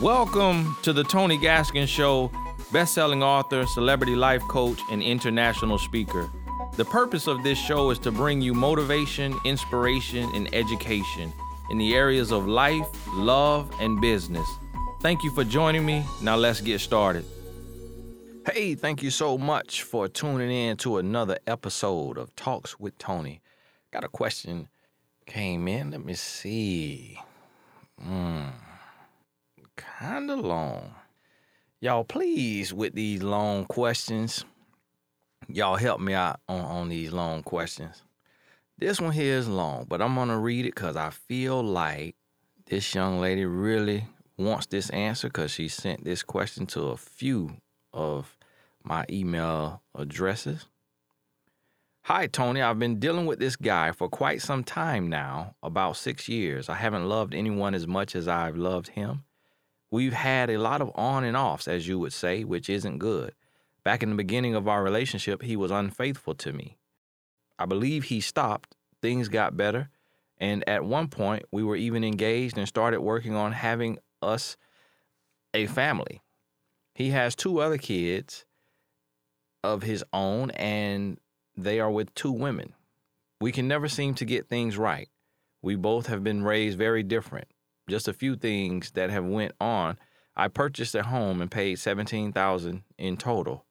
Welcome to the Tony Gaskins Show, best-selling author, celebrity life coach, and international speaker. The purpose of this show is to bring you motivation, inspiration, and education in the areas of life, love, and business. Thank you for joining me. Now let's get started. Hey, thank you so much for tuning in to another episode of Talks with Tony. Got a question came in. Let me see. Hmm kind of long. Y'all, please, with these long questions, y'all help me out on, on these long questions. This one here is long, but I'm going to read it because I feel like this young lady really wants this answer because she sent this question to a few of my email addresses. Hi, Tony. I've been dealing with this guy for quite some time now, about six years. I haven't loved anyone as much as I've loved him. We've had a lot of on and offs, as you would say, which isn't good. Back in the beginning of our relationship, he was unfaithful to me. I believe he stopped, things got better, and at one point we were even engaged and started working on having us a family. He has two other kids of his own, and they are with two women. We can never seem to get things right. We both have been raised very different just a few things that have went on. I purchased a home and paid 17000 in total.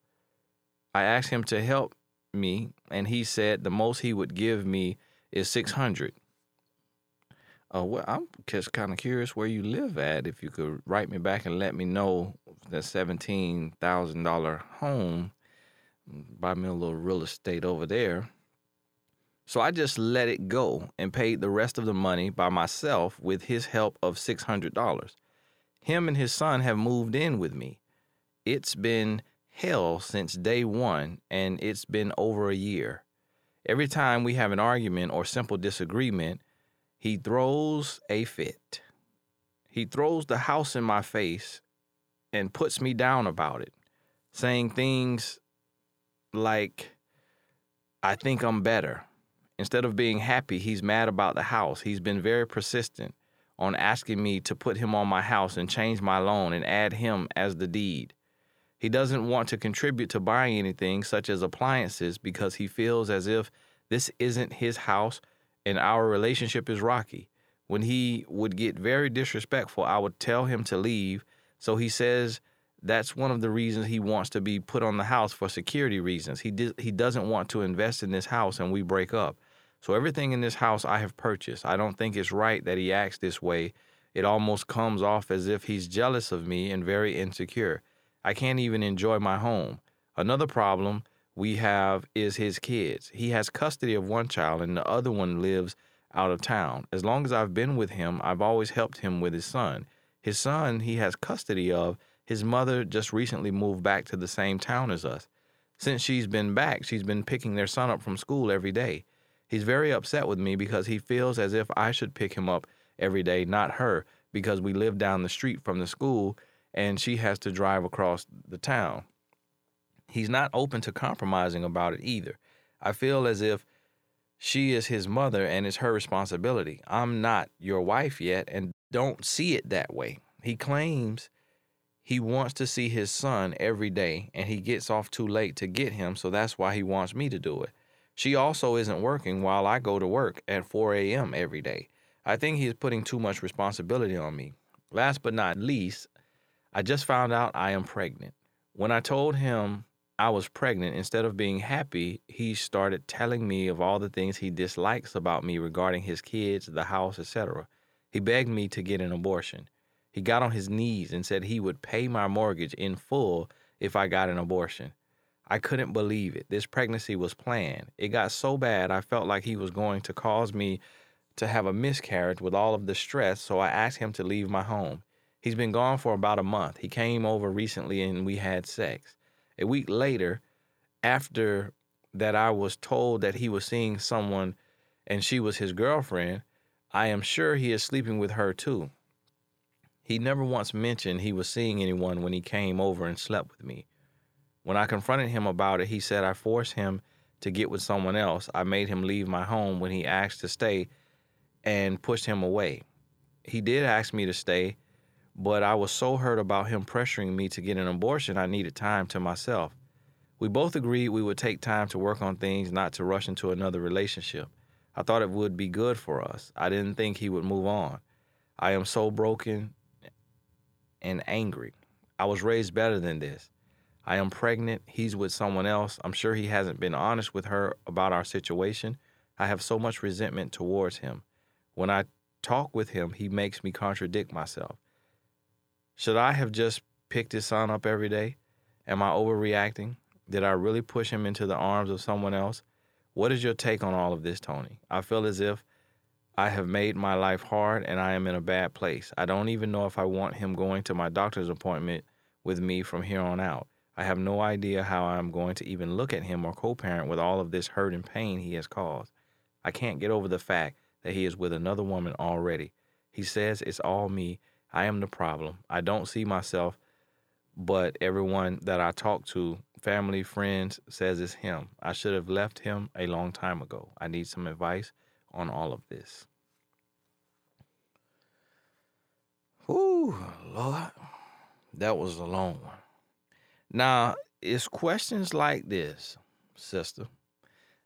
I asked him to help me and he said the most he would give me is 600. Uh, well, I'm just kind of curious where you live at. If you could write me back and let me know the seventeen thousand dollar home, buy me a little real estate over there. So I just let it go and paid the rest of the money by myself with his help of $600. Him and his son have moved in with me. It's been hell since day one, and it's been over a year. Every time we have an argument or simple disagreement, he throws a fit. He throws the house in my face and puts me down about it, saying things like, I think I'm better Instead of being happy, he's mad about the house. He's been very persistent on asking me to put him on my house and change my loan and add him as the deed. He doesn't want to contribute to buying anything, such as appliances, because he feels as if this isn't his house and our relationship is rocky. When he would get very disrespectful, I would tell him to leave. So he says that's one of the reasons he wants to be put on the house for security reasons. He, di- he doesn't want to invest in this house and we break up. So everything in this house I have purchased. I don't think it's right that he acts this way. It almost comes off as if he's jealous of me and very insecure. I can't even enjoy my home. Another problem we have is his kids. He has custody of one child and the other one lives out of town. As long as I've been with him, I've always helped him with his son. His son, he has custody of. His mother just recently moved back to the same town as us. Since she's been back, she's been picking their son up from school every day. He's very upset with me because he feels as if I should pick him up every day, not her, because we live down the street from the school and she has to drive across the town. He's not open to compromising about it either. I feel as if she is his mother and it's her responsibility. I'm not your wife yet and don't see it that way. He claims he wants to see his son every day and he gets off too late to get him, so that's why he wants me to do it. She also isn't working while I go to work at 4 a.m. every day. I think he's putting too much responsibility on me. Last but not least, I just found out I am pregnant. When I told him I was pregnant, instead of being happy, he started telling me of all the things he dislikes about me regarding his kids, the house, etc. He begged me to get an abortion. He got on his knees and said he would pay my mortgage in full if I got an abortion. I couldn't believe it. This pregnancy was planned. It got so bad, I felt like he was going to cause me to have a miscarriage with all of the stress, so I asked him to leave my home. He's been gone for about a month. He came over recently and we had sex. A week later, after that, I was told that he was seeing someone and she was his girlfriend. I am sure he is sleeping with her too. He never once mentioned he was seeing anyone when he came over and slept with me. When I confronted him about it, he said I forced him to get with someone else. I made him leave my home when he asked to stay and pushed him away. He did ask me to stay, but I was so hurt about him pressuring me to get an abortion, I needed time to myself. We both agreed we would take time to work on things, not to rush into another relationship. I thought it would be good for us. I didn't think he would move on. I am so broken and angry. I was raised better than this. I am pregnant. He's with someone else. I'm sure he hasn't been honest with her about our situation. I have so much resentment towards him. When I talk with him, he makes me contradict myself. Should I have just picked his son up every day? Am I overreacting? Did I really push him into the arms of someone else? What is your take on all of this, Tony? I feel as if I have made my life hard and I am in a bad place. I don't even know if I want him going to my doctor's appointment with me from here on out. I have no idea how I'm going to even look at him or co parent with all of this hurt and pain he has caused. I can't get over the fact that he is with another woman already. He says it's all me I am the problem. I don't see myself, but everyone that I talk to, family, friends, says it's him. I should have left him a long time ago. I need some advice on all of this. Ooh, Lord, that was a long one. Now, it's questions like this, sister,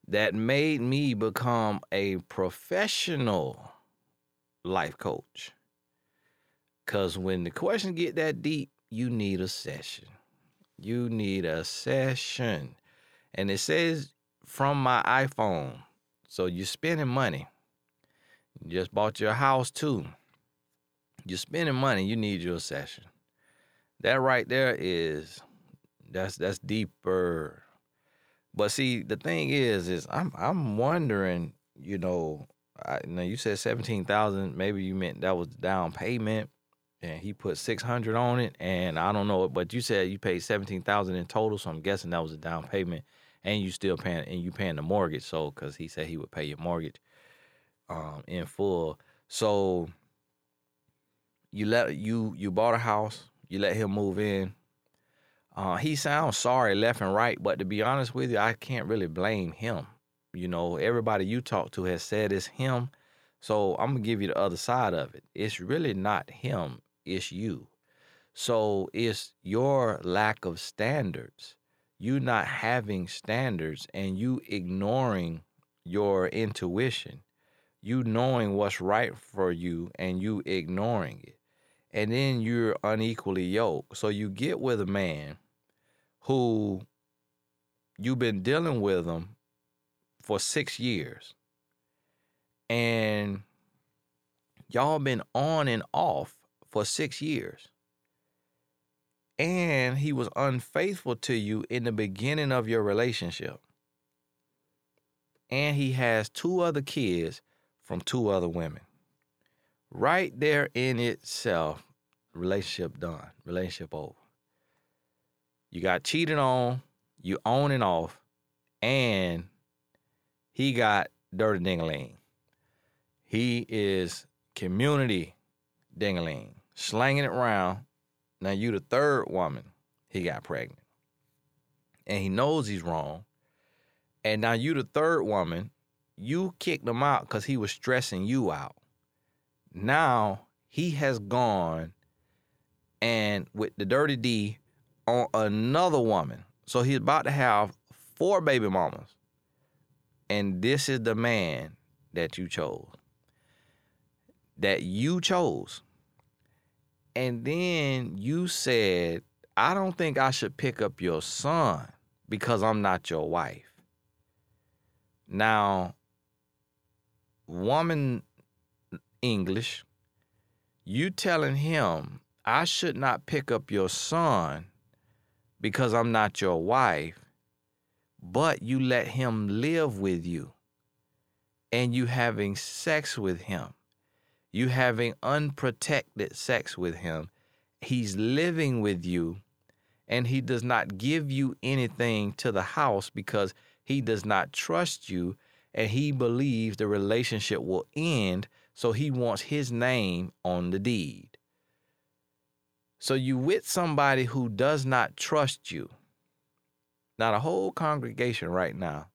that made me become a professional life coach. Cause when the questions get that deep, you need a session. You need a session. And it says from my iPhone. So you're spending money. You just bought your house too. You're spending money, you need your session. That right there is that's that's deeper. But see, the thing is, is I'm I'm wondering, you know, I, now you said seventeen thousand. Maybe you meant that was down payment and he put 600 on it and i don't know but you said you paid 17000 in total so i'm guessing that was a down payment and you still paying and you paying the mortgage so because he said he would pay your mortgage um, in full so you let you you bought a house you let him move in uh, he sounds sorry left and right but to be honest with you i can't really blame him you know everybody you talk to has said it's him so i'm gonna give you the other side of it it's really not him it's you. So it's your lack of standards, you not having standards and you ignoring your intuition, you knowing what's right for you and you ignoring it. And then you're unequally yoked. So you get with a man who you've been dealing with him for six years. And y'all been on and off for six years. And he was unfaithful to you in the beginning of your relationship. And he has two other kids from two other women. Right there in itself, relationship done, relationship over. You got cheated on, you on and off, and he got dirty dingling. He is community dingling slanging it around. Now you the third woman he got pregnant. And he knows he's wrong. And now you the third woman, you kicked him out because he was stressing you out. Now he has gone and with the dirty D on another woman. So he's about to have four baby mamas. And this is the man that you chose. That you chose. And then you said, I don't think I should pick up your son because I'm not your wife. Now, woman English, you telling him I should not pick up your son because I'm not your wife, but you let him live with you and you having sex with him you having unprotected sex with him. He's living with you and he does not give you anything to the house because he does not trust you and he believes the relationship will end. So he wants his name on the deed. So you with somebody who does not trust you. Now the whole congregation right now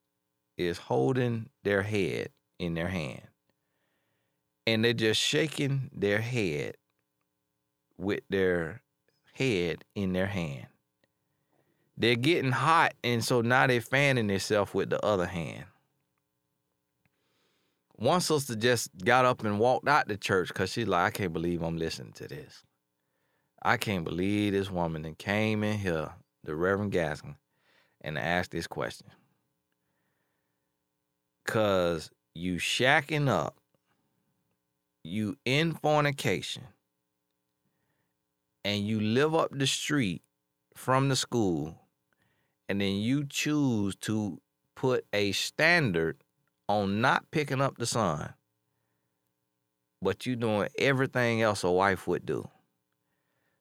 is holding their head in their hand and they're just shaking their head with their head in their hand. They're getting hot, and so now they're fanning themselves with the other hand. One sister just got up and walked out the church because she's like, I can't believe I'm listening to this. I can't believe this woman that came in here, the Reverend Gaskins, and asked this question. Cause you shacking up, you in fornication, and you live up the street from the school, and then you choose to put a standard on not picking up the son, but you doing everything else a wife would do.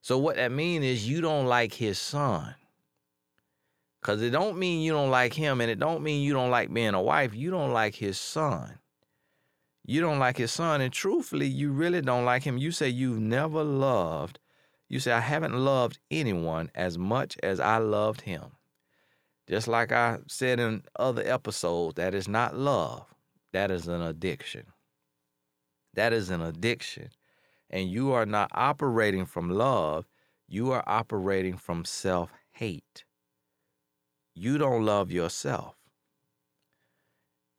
So what that means is you don't like his son. Cause it don't mean you don't like him, and it don't mean you don't like being a wife. You don't like his son. You don't like his son, and truthfully, you really don't like him. You say you've never loved. You say I haven't loved anyone as much as I loved him. Just like I said in other episodes, that is not love. That is an addiction. That is an addiction. And you are not operating from love, you are operating from self hate you don't love yourself.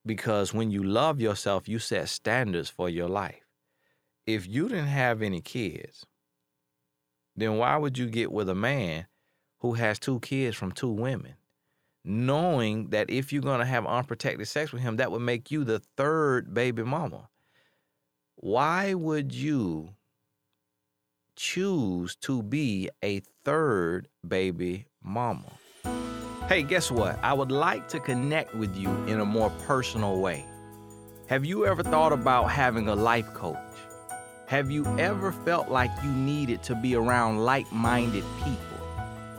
Because when you love yourself, you set standards for your life. If you didn't have any kids, then why would you get with a man who has two kids from two women? Knowing that if you're going to have unprotected sex with him, that would make you the third baby mama. Why would you choose to be a third baby mama? Hey, guess what? I would like to connect with you in a more personal way. Have you ever thought about having a life coach? Have you ever felt like you needed to be around like minded people?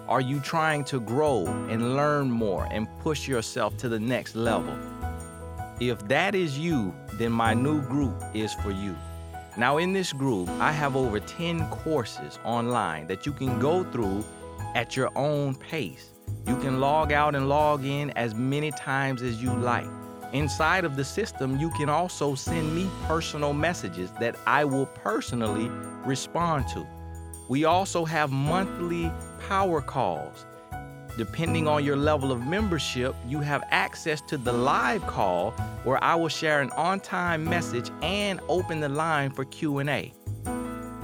Are you trying to grow and learn more and push yourself to the next level? If that is you, then my new group is for you. Now, in this group, I have over 10 courses online that you can go through at your own pace. You can log out and log in as many times as you like. Inside of the system, you can also send me personal messages that I will personally respond to. We also have monthly power calls. Depending on your level of membership, you have access to the live call where I will share an on-time message and open the line for Q&A.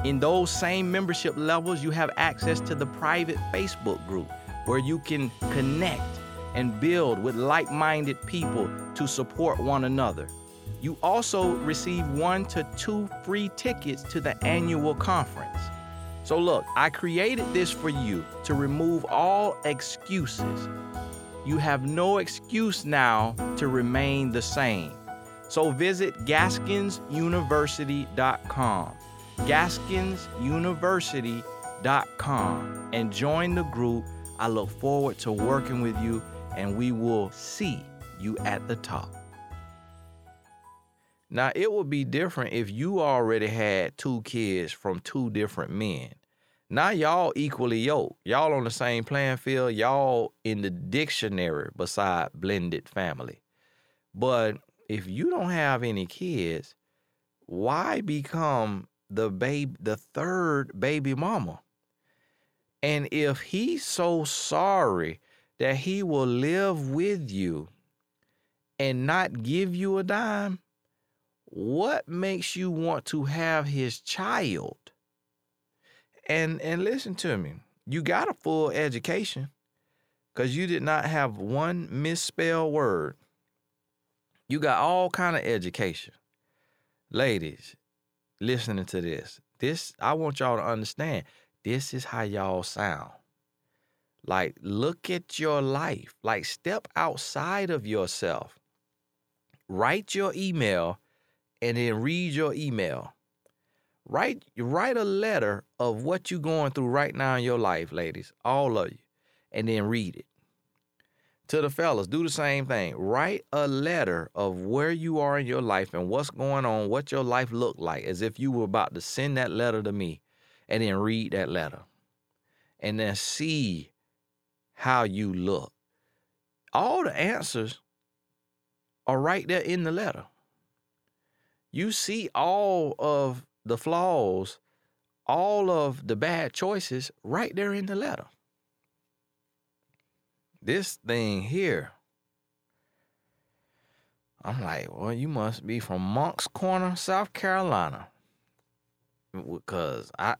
In those same membership levels, you have access to the private Facebook group where you can connect and build with like minded people to support one another. You also receive one to two free tickets to the annual conference. So, look, I created this for you to remove all excuses. You have no excuse now to remain the same. So, visit GaskinsUniversity.com. GaskinsUniversity.com and join the group I look forward to working with you, and we will see you at the top. Now, it would be different if you already had two kids from two different men. Now, y'all equally yoked. Y'all on the same playing field. Y'all in the dictionary beside blended family. But if you don't have any kids, why become the babe, the third baby mama? And if he's so sorry that he will live with you and not give you a dime, what makes you want to have his child? And and listen to me. You got a full education cuz you did not have one misspelled word. You got all kind of education. Ladies, listening to this. This I want y'all to understand this is how y'all sound. Like, look at your life. Like, step outside of yourself. Write your email and then read your email. Write, write a letter of what you're going through right now in your life, ladies, all of you, and then read it. To the fellas, do the same thing. Write a letter of where you are in your life and what's going on, what your life looked like, as if you were about to send that letter to me and then read that letter and then see how you look. All the answers are right there in the letter. You see all of the flaws all of the bad choices right there in the letter. This thing here, I'm like, well, you must be from Moncks Corner, South Carolina. Because I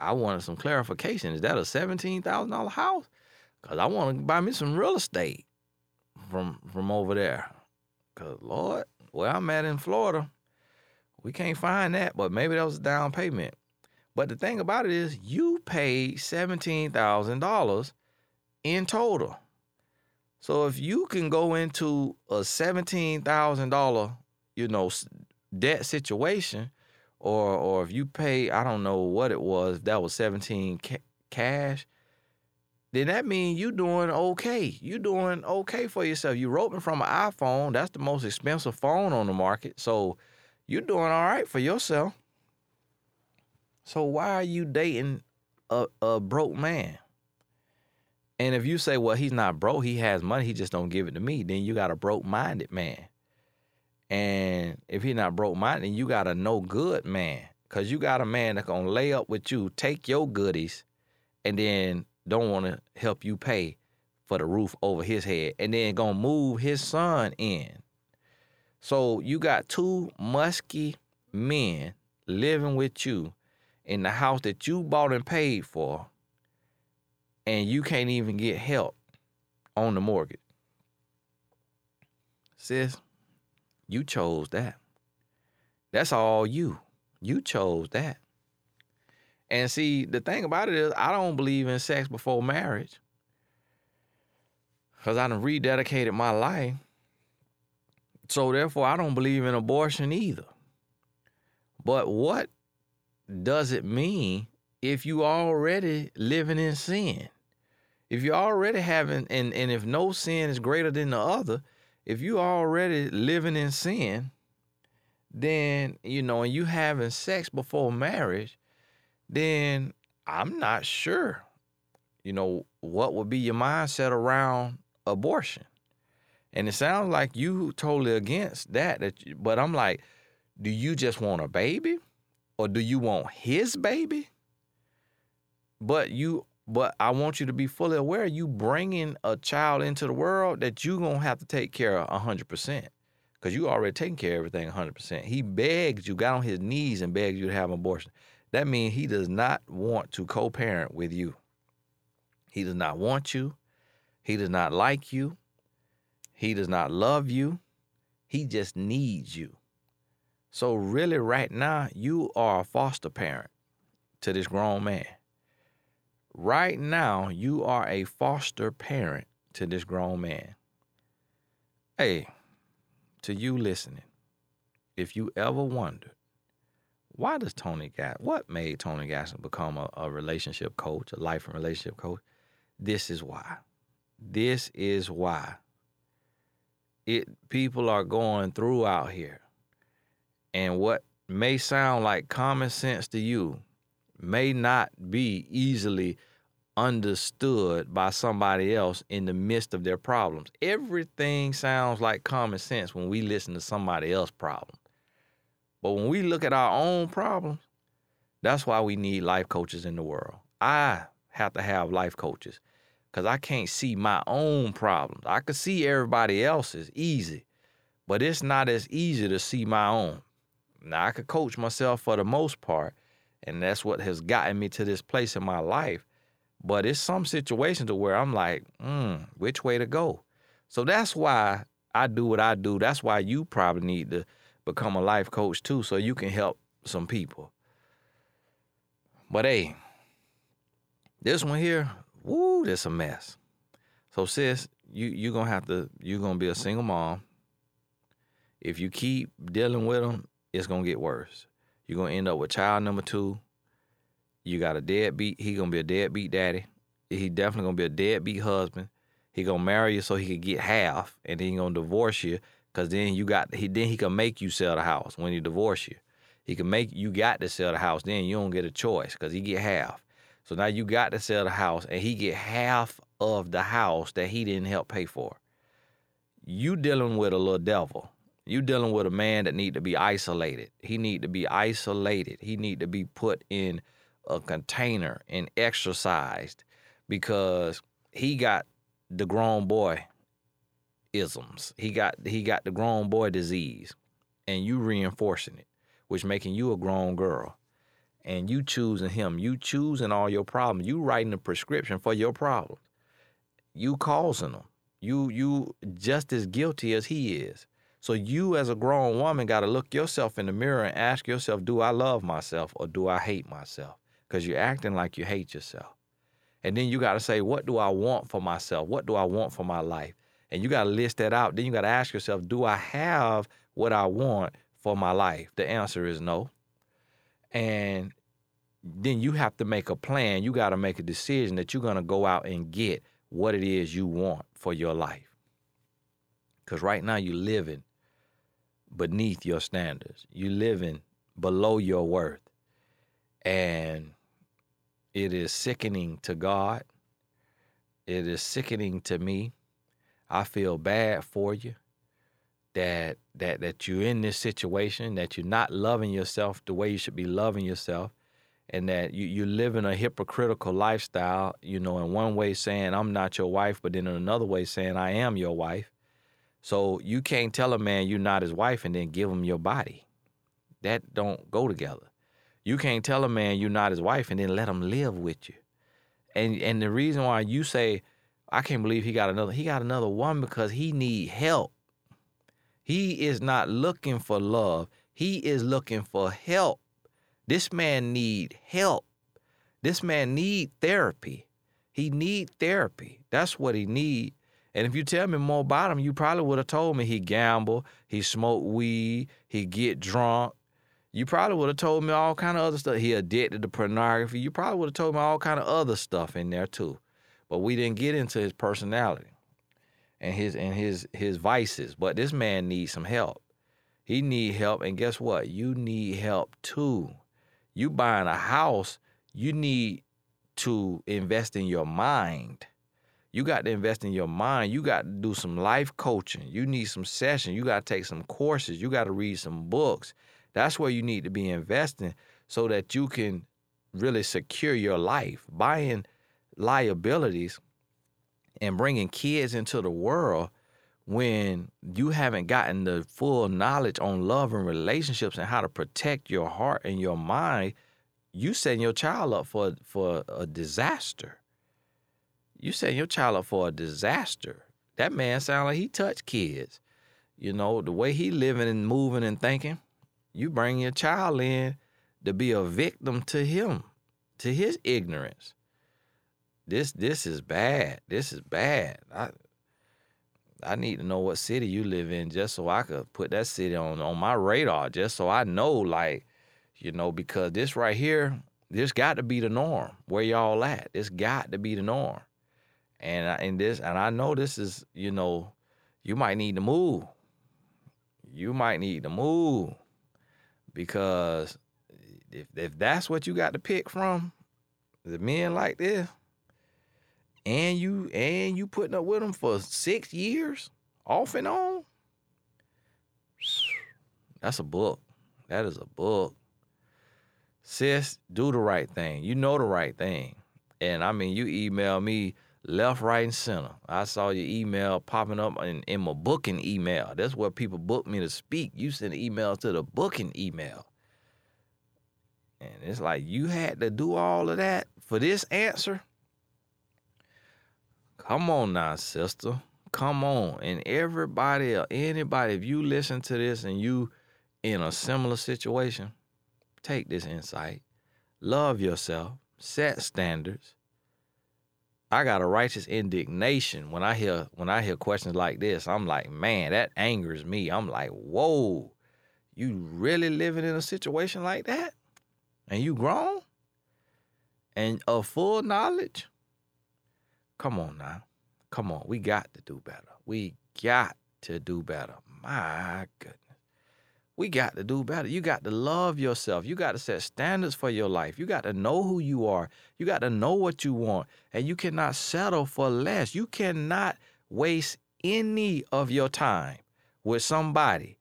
I wanted some clarification. Is that a seventeen thousand dollar house? Cause I want to buy me some real estate from from over there. Cause Lord, where I'm at in Florida, we can't find that. But maybe that was a down payment. But the thing about it is, you paid seventeen thousand dollars in total. So if you can go into a seventeen thousand dollar, you know, debt situation, or or if you pay, I don't know what it was, that was seventeen ca- cash then that means you doing okay. You doing okay for yourself. You roping from an iPhone. That's the most expensive phone on the market. So you're doing all right for yourself. So why are you dating a, a broke man? And if you say, well, he's not broke, he has money, he just don't give it to me, then you got a broke minded man. And if he's not broke minded, then you got a no good man. Cause you got a man that's gonna lay up with you, take your goodies, and then don't want to help you pay for the roof over his head and then gonna move his son in. So you got two musky men living with you in the house that you bought and paid for, and you can't even get help on the mortgage. Sis, you chose that. That's all you. You chose that. And see, the thing about it is, I don't believe in sex before marriage. Because I done rededicated my life. So therefore, I don't believe in abortion either. But what does it mean if you already living in sin? If you already having, and, and if no sin is greater than the other, if you already living in sin, then, you know, and you having sex before marriage, then I'm not sure, you know, what would be your mindset around abortion. And it sounds like you totally against that. that you, but I'm like, do you just want a baby, or do you want his baby? But you, but I want you to be fully aware. You bringing a child into the world that you gonna have to take care of hundred percent, because you already taking care of everything hundred percent. He begged you, got on his knees and begged you to have an abortion. That means he does not want to co parent with you. He does not want you. He does not like you. He does not love you. He just needs you. So, really, right now, you are a foster parent to this grown man. Right now, you are a foster parent to this grown man. Hey, to you listening, if you ever wondered why does Tony Gas what made Tony Gaskins become a, a relationship coach, a life and relationship coach? This is why. This is why. It people are going through out here. And what may sound like common sense to you may not be easily understood by somebody else in the midst of their problems. Everything sounds like common sense when we listen to somebody else's problem. But when we look at our own problems, that's why we need life coaches in the world. I have to have life coaches because I can't see my own problems. I can see everybody else's easy, but it's not as easy to see my own. Now, I could coach myself for the most part, and that's what has gotten me to this place in my life. But it's some situations where I'm like, hmm, which way to go? So that's why I do what I do. That's why you probably need to become a life coach too, so you can help some people. But hey, this one here, woo, this a mess. So sis, you you gonna have to you gonna be a single mom. If you keep dealing with them, it's gonna get worse. You're gonna end up with child number two. You got a deadbeat. He gonna be a deadbeat daddy. He definitely gonna be a deadbeat husband. He gonna marry you so he could get half, and then he gonna divorce you Cause then you got he then he can make you sell the house when he divorce you. He can make you got to sell the house. Then you don't get a choice because he get half. So now you got to sell the house and he get half of the house that he didn't help pay for. You dealing with a little devil. You dealing with a man that need to be isolated. He need to be isolated. He need to be put in a container and exercised because he got the grown boy isms. He got he got the grown boy disease, and you reinforcing it, which making you a grown girl, and you choosing him. You choosing all your problems. You writing a prescription for your problems. You causing them. You you just as guilty as he is. So you as a grown woman got to look yourself in the mirror and ask yourself, do I love myself or do I hate myself? Because you're acting like you hate yourself. And then you got to say, what do I want for myself? What do I want for my life? And you got to list that out. Then you got to ask yourself, do I have what I want for my life? The answer is no. And then you have to make a plan. You got to make a decision that you're going to go out and get what it is you want for your life. Because right now you're living beneath your standards, you're living below your worth. And it is sickening to God. It is sickening to me. I feel bad for you that that that you're in this situation, that you're not loving yourself the way you should be loving yourself, and that you, you're living a hypocritical lifestyle, you know, in one way saying I'm not your wife, but then in another way saying I am your wife. So you can't tell a man you're not his wife and then give him your body. That don't go together. You can't tell a man you're not his wife and then let him live with you. And and the reason why you say, I can't believe he got another, he got another one because he need help. He is not looking for love. He is looking for help. This man need help. This man need therapy. He need therapy. That's what he need. And if you tell me more about him, you probably would have told me he gamble, he smoke weed, he get drunk, you probably would have told me all kind of other stuff. He addicted to pornography. You probably would have told me all kind of other stuff in there too. But we didn't get into his personality and his and his his vices. But this man needs some help. He need help, and guess what? You need help too. You buying a house, you need to invest in your mind. You got to invest in your mind. You got to do some life coaching. You need some sessions. You got to take some courses. You got to read some books. That's where you need to be investing so that you can really secure your life. Buying liabilities and bringing kids into the world when you haven't gotten the full knowledge on love and relationships and how to protect your heart and your mind, you setting your child up for for a disaster. You setting your child up for a disaster. That man sound like he touched kids. You know, the way he living and moving and thinking you bring your child in to be a victim to him, to his ignorance. This this is bad. This is bad. I I need to know what city you live in just so I could put that city on on my radar, just so I know, like, you know, because this right here, this got to be the norm. Where y'all at? This got to be the norm. And I, and this and I know this is, you know, you might need to move. You might need to move because if if that's what you got to pick from, the men like this, and you and you putting up with them for six years off and on, that's a book. That is a book. Sis, do the right thing. You know the right thing. And I mean, you email me left, right, and center. I saw your email popping up in, in my booking email. That's where people book me to speak. You send emails to the booking email. And it's like you had to do all of that for this answer. Come on now, sister. Come on. And everybody or anybody, if you listen to this and you in a similar situation, take this insight. Love yourself. Set standards I got a righteous indignation when I hear when I hear questions like this. I'm like, man, that angers me. I'm like, whoa, you really living in a situation like that, and you grown, and of full knowledge. Come on now, come on. We got to do better. We got to do better. My goodness. We got to do better. You got to love yourself. You got to set standards for your life. You got to know who you are. You got to know what you want. And you cannot settle for less. You cannot waste any of your time with somebody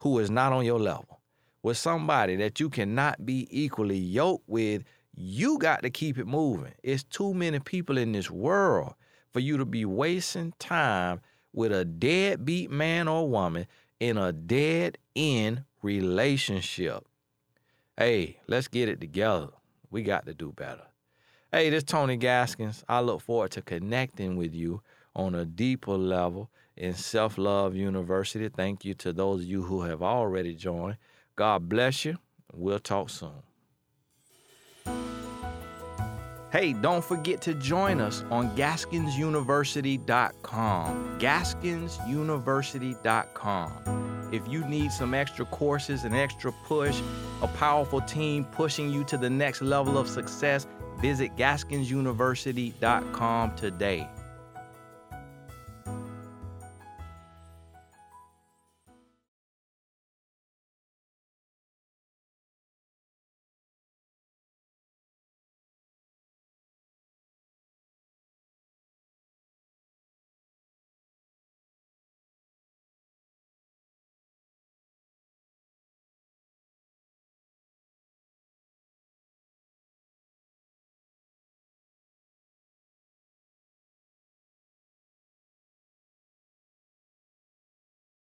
who is not on your level, with somebody that you cannot be equally yoked with, you got to keep it moving. It's too many people in this world for you to be wasting time with a deadbeat man or woman in a dead end relationship. Hey, let's get it together. We got to do better. Hey, this is Tony Gaskins. I look forward to connecting with you on a deeper level in Self Love University. Thank you to those of you who have already joined. God bless you. We'll talk soon. Hey, don't forget to join us on GaskinsUniversity.com. GaskinsUniversity.com. If you need some extra courses, an extra push, a powerful team pushing you to the next level of success, visit GaskinsUniversity.com today.